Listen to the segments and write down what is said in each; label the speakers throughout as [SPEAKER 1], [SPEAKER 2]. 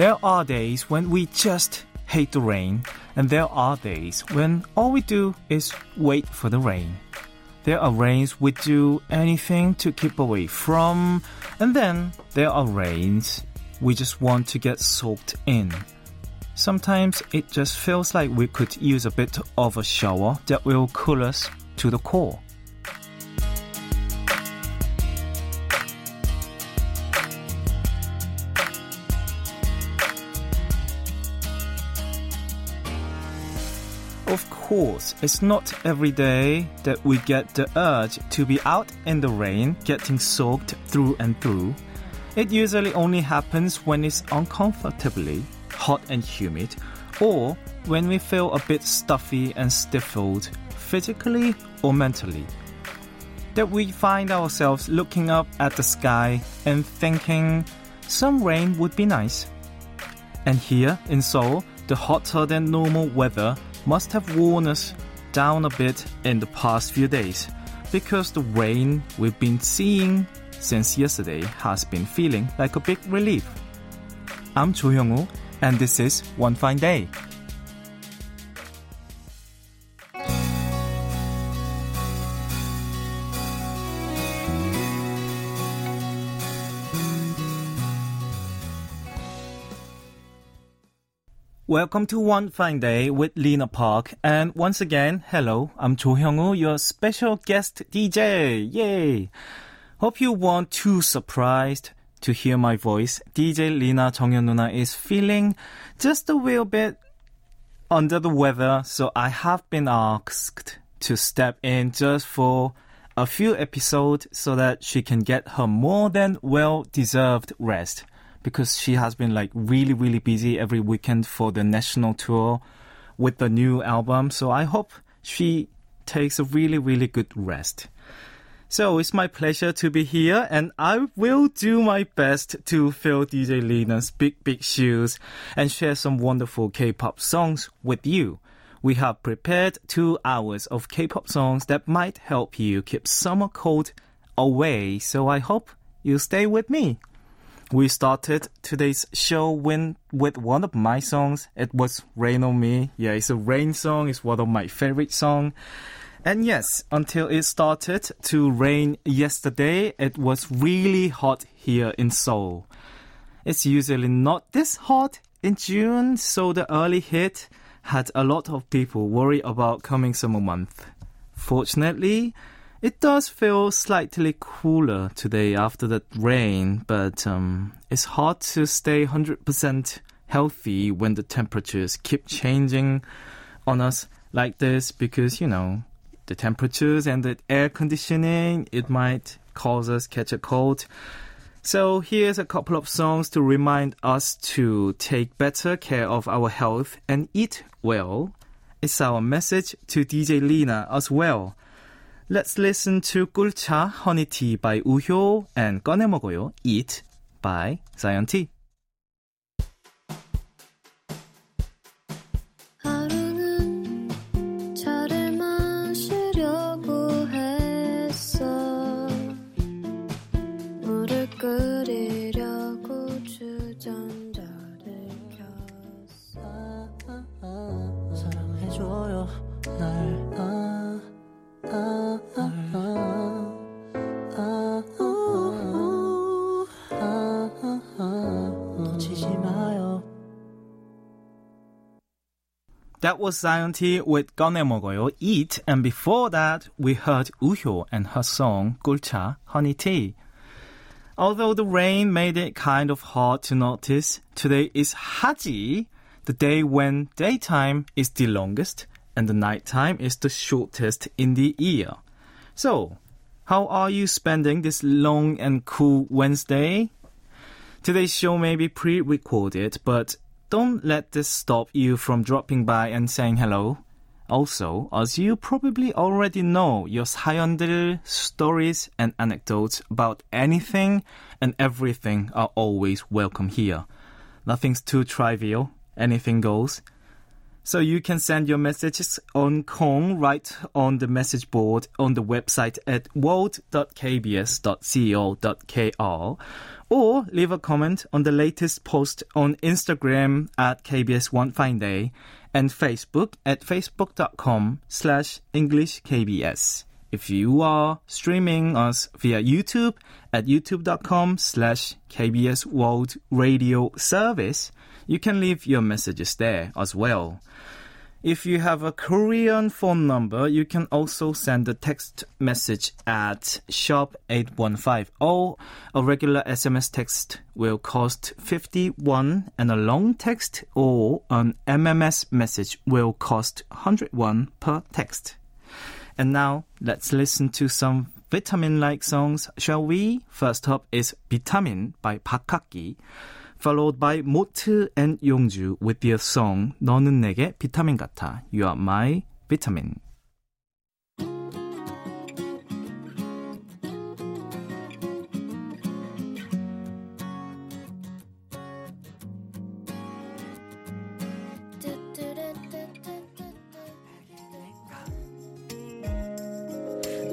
[SPEAKER 1] There are days when we just hate the rain, and there are days when all we do is wait for the rain. There are rains we do anything to keep away from, and then there are rains we just want to get soaked in. Sometimes it just feels like we could use a bit of a shower that will cool us to the core. Of course, it's not every day that we get the urge to be out in the rain, getting soaked through and through. It usually only happens when it's uncomfortably hot and humid, or when we feel a bit stuffy and stifled, physically or mentally. That we find ourselves looking up at the sky and thinking, some rain would be nice. And here in Seoul, the hotter than normal weather must have worn us down a bit in the past few days because the rain we've been seeing since yesterday has been feeling like a big relief. I'm Cho Hyung-woo and this is One Fine Day. Welcome to One Fine Day with Lena Park. And once again, hello, I'm Cho Hyung-woo, your special guest DJ. Yay! Hope you weren't too surprised to hear my voice. DJ Lena Jonghyun Nuna is feeling just a little bit under the weather, so I have been asked to step in just for a few episodes so that she can get her more than well deserved rest because she has been like really really busy every weekend for the national tour with the new album so i hope she takes a really really good rest so it's my pleasure to be here and I will do my best to fill DJ Lena's big, big shoes and share some wonderful K-pop songs with you. We have prepared two hours of K-pop songs that might help you keep summer cold away. So I hope you stay with me. We started today's show with, with one of my songs. It was Rain on Me. Yeah, it's a rain song. It's one of my favorite songs. And yes, until it started to rain yesterday, it was really hot here in Seoul. It's usually not this hot in June, so the early hit had a lot of people worry about coming summer month. Fortunately, it does feel slightly cooler today after the rain, but um, it's hard to stay 100% healthy when the temperatures keep changing on us like this because, you know, the temperatures and the air conditioning, it might cause us catch a cold. So here's a couple of songs to remind us to take better care of our health and eat well. It's our message to DJ Lena as well. Let's listen to 꿀차 Honey Tea by 우효 and 꺼내 먹어요 Eat by Zion T. That was Zion T with Gone Mogoyo Eat, and before that, we heard Uhyo and her song Gulcha Honey Tea. Although the rain made it kind of hard to notice, today is Haji, the day when daytime is the longest and the nighttime is the shortest in the year. So, how are you spending this long and cool Wednesday? Today's show may be pre recorded, but don't let this stop you from dropping by and saying hello. Also, as you probably already know, your 사연들, stories, and anecdotes about anything and everything are always welcome here. Nothing's too trivial. Anything goes. So you can send your messages on Kong right on the message board on the website at world.kbs.co.kr or leave a comment on the latest post on Instagram at KBS One Fine Day and Facebook at facebook.com slash EnglishKBS. If you are streaming us via YouTube at youtube.com slash KBS World Radio Service, you can leave your messages there as well. If you have a Korean phone number, you can also send a text message at sharp 8150. A regular SMS text will cost 51 and a long text or an MMS message will cost 101 per text. And now let's listen to some vitamin like songs, shall we? First up is Vitamin by Park Hak-ki. Followed by 모트 and 용주 with their song 너는 내게 비타민 같아 You are my vitamin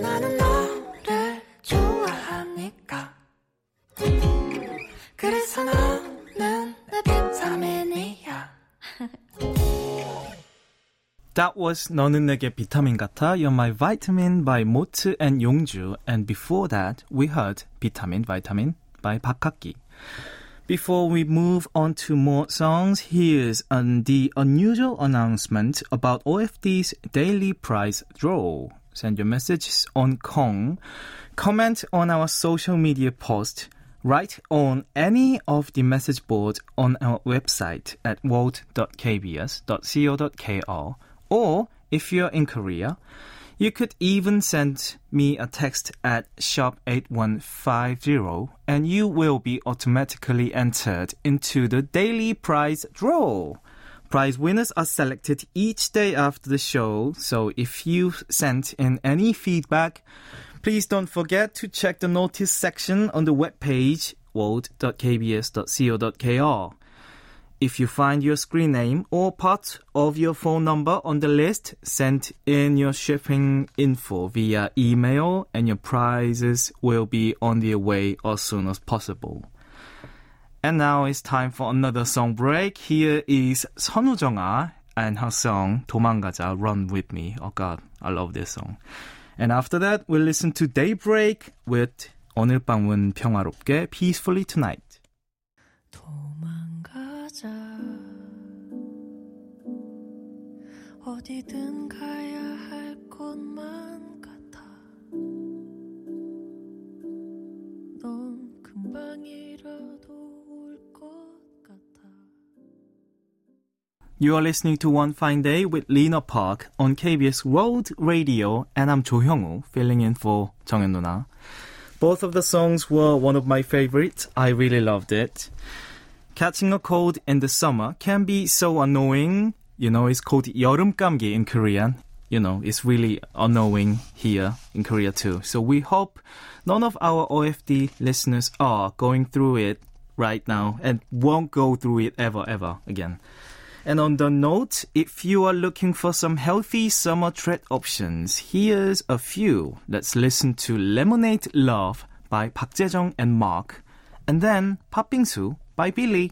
[SPEAKER 2] 나는
[SPEAKER 1] That was 너는 내게 비타민 같아. You're my vitamin by Motu and Yongju. And before that, we heard 비타민 Vitamin by Park Hak-ki. Before we move on to more songs, here's an, the unusual announcement about OFD's daily prize draw. Send your messages on Kong, comment on our social media post, write on any of the message boards on our website at world.kbs.co.kr or if you're in Korea, you could even send me a text at sharp8150 and you will be automatically entered into the daily prize draw. Prize winners are selected each day after the show, so if you sent in any feedback, please don't forget to check the notice section on the webpage world.kbs.co.kr. If you find your screen name or part of your phone number on the list, send in your shipping info via email and your prizes will be on their way as soon as possible. And now it's time for another song break. Here is 선우정아 and her song 도망가자, Run With Me. Oh god, I love this song. And after that, we'll listen to Daybreak with 오늘 밤은 평화롭게 Peacefully Tonight.
[SPEAKER 2] 어디든 가야 할 곳만 같아 넌 금방이라도 올 것 같아
[SPEAKER 1] You are listening to One Fine Day with Lena Park on KBS World Radio, and I'm Jo Hyung-woo, filling in for 정현 누나. Both of the songs were one of my favorites. I really loved it. Catching a cold in the summer can be so annoying. You know, it's called 여름 감기 in Korean. You know, it's really annoying here in Korea too. So we hope none of our OFD listeners are going through it right now and won't go through it ever, ever again. And on the note, if you are looking for some healthy summer treat options, here's a few. Let's listen to Lemonade Love by Park Jae-jung and Mark, and then Papingsu by Billy.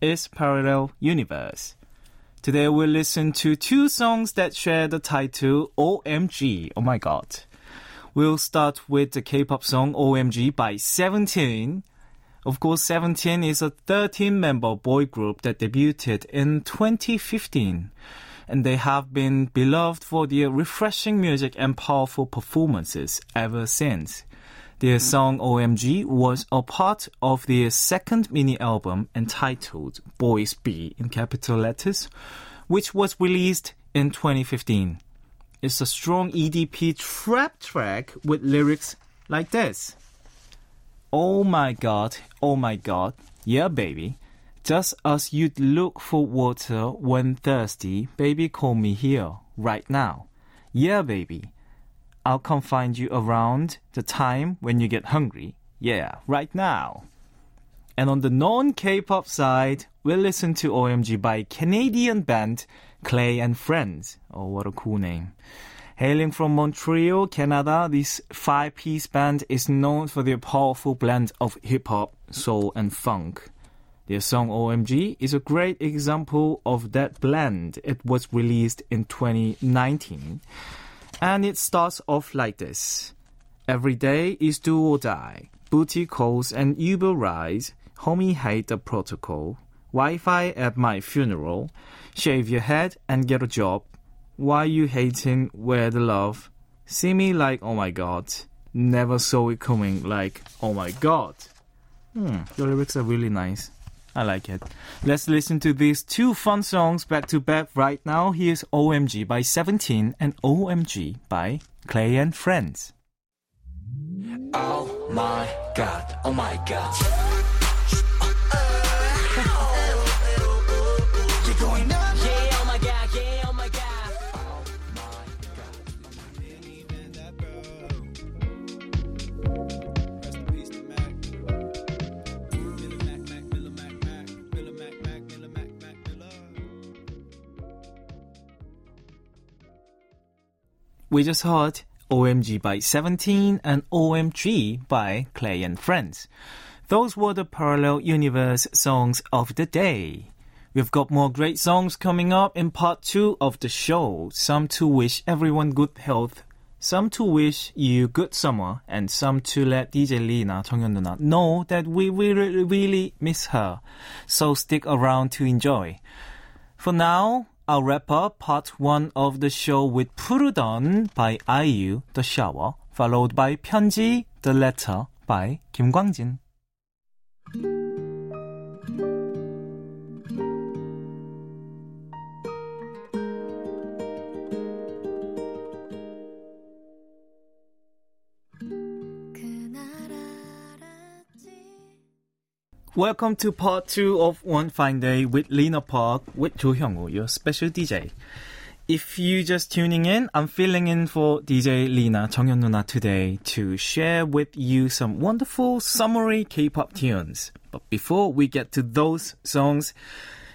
[SPEAKER 1] is Parallel Universe. Today we'll listen to two songs that share the title OMG. Oh my god. We'll start with the K-pop song OMG by Seventeen. Of course, Seventeen is a 13-member boy group that debuted in 2015 and they have been beloved for their refreshing music and powerful performances ever since. Their song OMG was a part of their second mini album entitled Boys Be in capital letters, which was released in 2015. It's a strong EDP trap track with lyrics like this. Oh my god, oh my god, yeah baby. Just as you'd look for water when thirsty, baby, call me here, right now. Yeah, baby. I'll come find you around the time when you get hungry. Yeah, right now. And on the non K pop side, we'll listen to OMG by Canadian band Clay and Friends. Oh, what a cool name. Hailing from Montreal, Canada, this five piece band is known for their powerful blend of hip hop, soul, and funk. Their song OMG is a great example of that blend. It was released in 2019. And it starts off like this. Every day is do or die. Booty calls and Uber rides. Homie hate the protocol. Wi-Fi at my funeral. Shave your head and get a job. Why you hating where the love? See me like oh my god. Never saw it coming like oh my god. Hmm, your lyrics are really nice. I like it. Let's listen to these two fun songs back to back right now. Here's OMG by 17 and OMG by Clay and Friends.
[SPEAKER 3] Oh my god, oh my god.
[SPEAKER 1] We just heard OMG by 17 and OMG by Clay and Friends. Those were the Parallel Universe songs of the day. We've got more great songs coming up in part 2 of the show. Some to wish everyone good health, some to wish you good summer, and some to let DJ Lena, 정현 know that we really, really miss her. So stick around to enjoy. For now, I'll wrap up part one of the show with 푸르던 by IU, The Shower, followed by 편지, The Letter by 김광진. Welcome to part two of One Fine Day with Lena Park with Jo Hyungwoo, your special DJ. If you're just tuning in, I'm filling in for DJ Lena 정현 Nuna today to share with you some wonderful summary K-pop tunes. But before we get to those songs,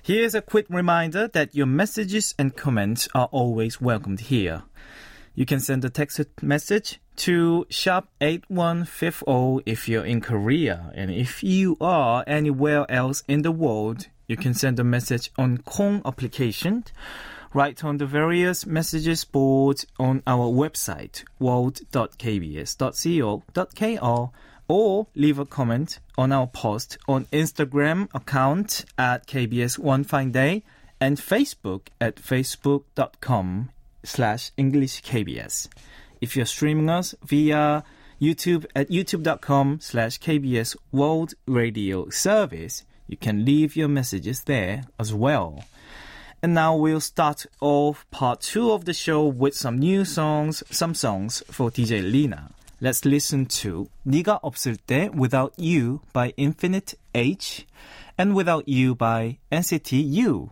[SPEAKER 1] here's a quick reminder that your messages and comments are always welcomed here. You can send a text message to sharp 8150 if you're in Korea. And if you are anywhere else in the world, you can send a message on Kong application. Write on the various messages boards on our website, world.kbs.co.kr, or leave a comment on our post on Instagram account at KBS One Fine Day and Facebook at facebook.com slash English KBS if you're streaming us via YouTube at youtube.com slash KBS World Radio Service. You can leave your messages there as well. And now we'll start off part two of the show with some new songs, some songs for DJ Lena. Let's listen to "Niga 없을 Without You by Infinite H and Without You by NCT U.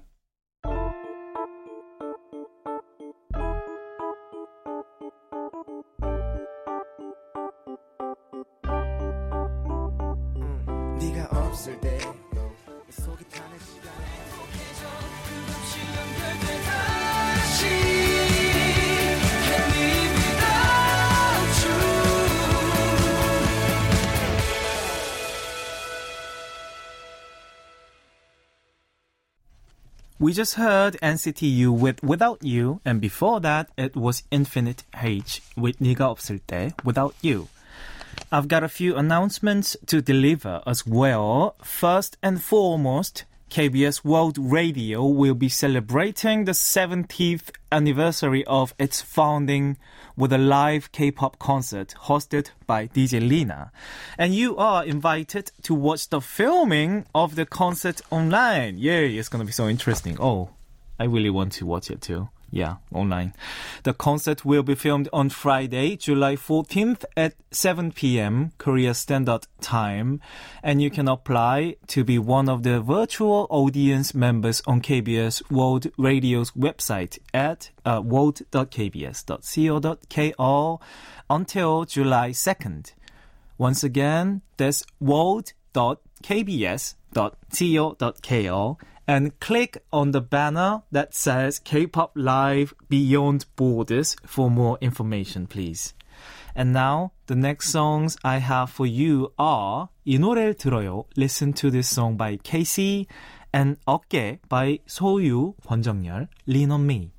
[SPEAKER 1] We just heard NCT U with Without You, and before that, it was Infinite H with 네가 없을 때, Without You. I've got a few announcements to deliver as well. First and foremost, KBS World Radio will be celebrating the 70th anniversary of its founding with a live K-pop concert hosted by DJ Lena. And you are invited to watch the filming of the concert online. Yay, it's gonna be so interesting. Oh, I really want to watch it too. Yeah, online. The concert will be filmed on Friday, July 14th at 7 p.m. Korea Standard Time. And you can apply to be one of the virtual audience members on KBS World Radio's website at uh, world.kbs.co.kr until July 2nd. Once again, that's world.kbs.co.kr and click on the banner that says K-pop Live Beyond Borders for more information, please. And now the next songs I have for you are 이 노래를 들어요. Listen to this song by Kassy and 어깨 by 소유, 권정열, Lean on Me.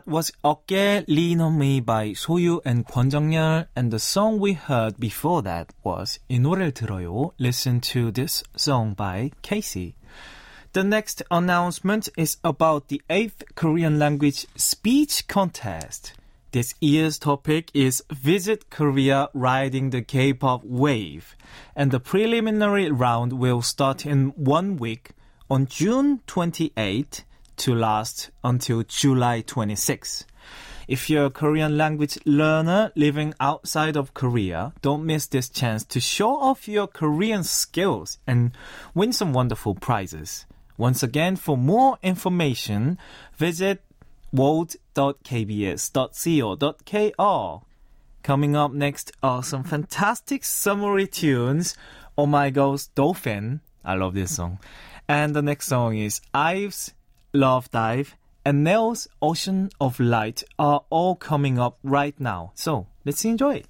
[SPEAKER 1] That was 어깨 me by 소유 and 권정열 and the song we heard before that was 이 노래를 들어요. Listen to this song by Kassy. The next announcement is about the 8th Korean language speech contest. This year's topic is Visit Korea Riding the K-pop Wave, and the preliminary round will start in one week on June 28 to last until July 26. If you're a Korean language learner living outside of Korea, don't miss this chance to show off your Korean skills and win some wonderful prizes. Once again, for more information, visit world.kbs.co.kr. Coming up next are some fantastic summary tunes. Oh My Girl's Dolphin. I love this song. And the next song is IVE's Love Dive, and Nail's Ocean of Light are all coming up right now. So let's enjoy it.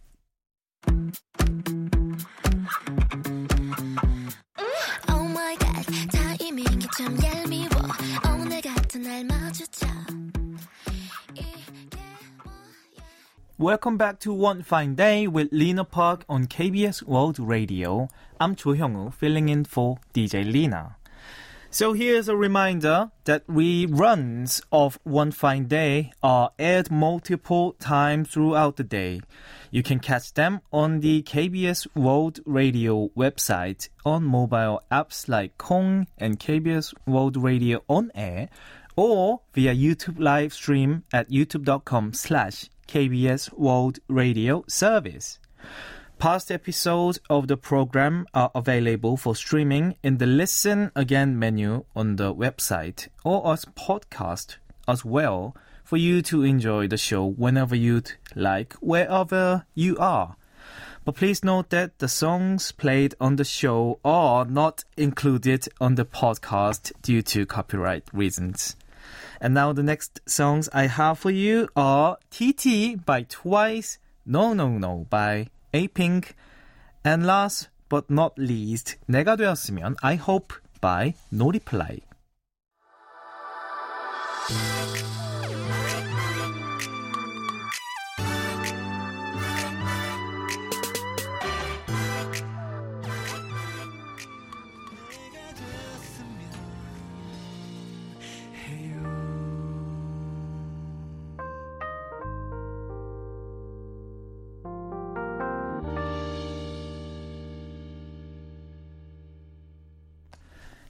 [SPEAKER 1] Welcome back to One Fine Day with Lena Park on KBS World Radio. I'm Cho Hyung-woo, filling in for DJ Lena. So here's a reminder that reruns of One Fine Day are aired multiple times throughout the day. You can catch them on the KBS World Radio website on mobile apps like Kong and KBS World Radio on air or via YouTube live stream at youtube.com slash KBS World Radio Service. Past episodes of the program are available for streaming in the Listen Again menu on the website or as podcast as well for you to enjoy the show whenever you'd like, wherever you are. But please note that the songs played on the show are not included on the podcast due to copyright reasons. And now the next songs I have for you are TT by Twice, No No No by A-Pink, and last but not least, 내가 되었으면 I Hope by No Reply.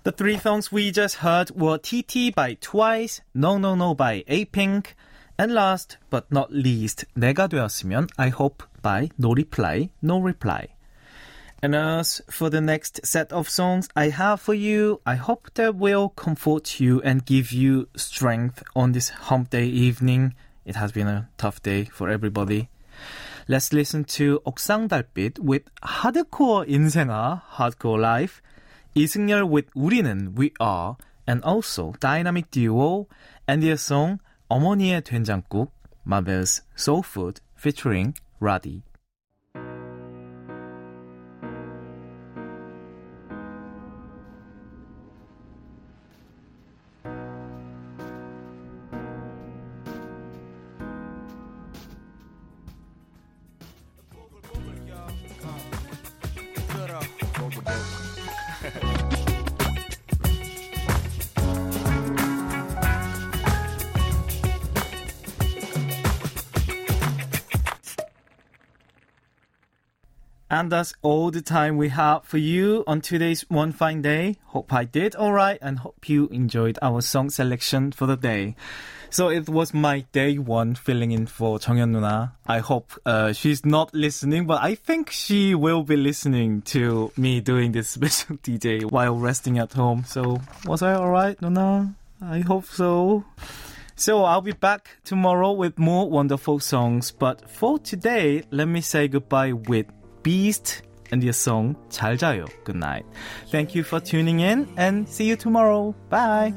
[SPEAKER 1] The three songs we just heard were TT by Twice, No No No by A-Pink, and last but not least, 내가 되었으면 I Hope by No Reply, No Reply. And as for the next set of songs I have for you, I hope that will comfort you and give you strength on this hump day evening. It has been a tough day for everybody. Let's listen to 옥상달빛 with Hardcore 인생아, Hardcore Life, 이승열 with 우리는 We Are, and also dynamic duo and their song 어머니의 된장국, Mother's Soul Food featuring Roddy. and that's all the time we have for you on today's One Fine Day. Hope I did alright and hope you enjoyed our song selection for the day. So it was my day one filling in for Chongyeon Nuna. I hope uh, she's not listening, but I think she will be listening to me doing this special DJ while resting at home. So was I alright, Nuna? I hope so. So I'll be back tomorrow with more wonderful songs. But for today, let me say goodbye with Beast and your song 잘 자요. Good night. Thank you for tuning in and see you tomorrow. Bye.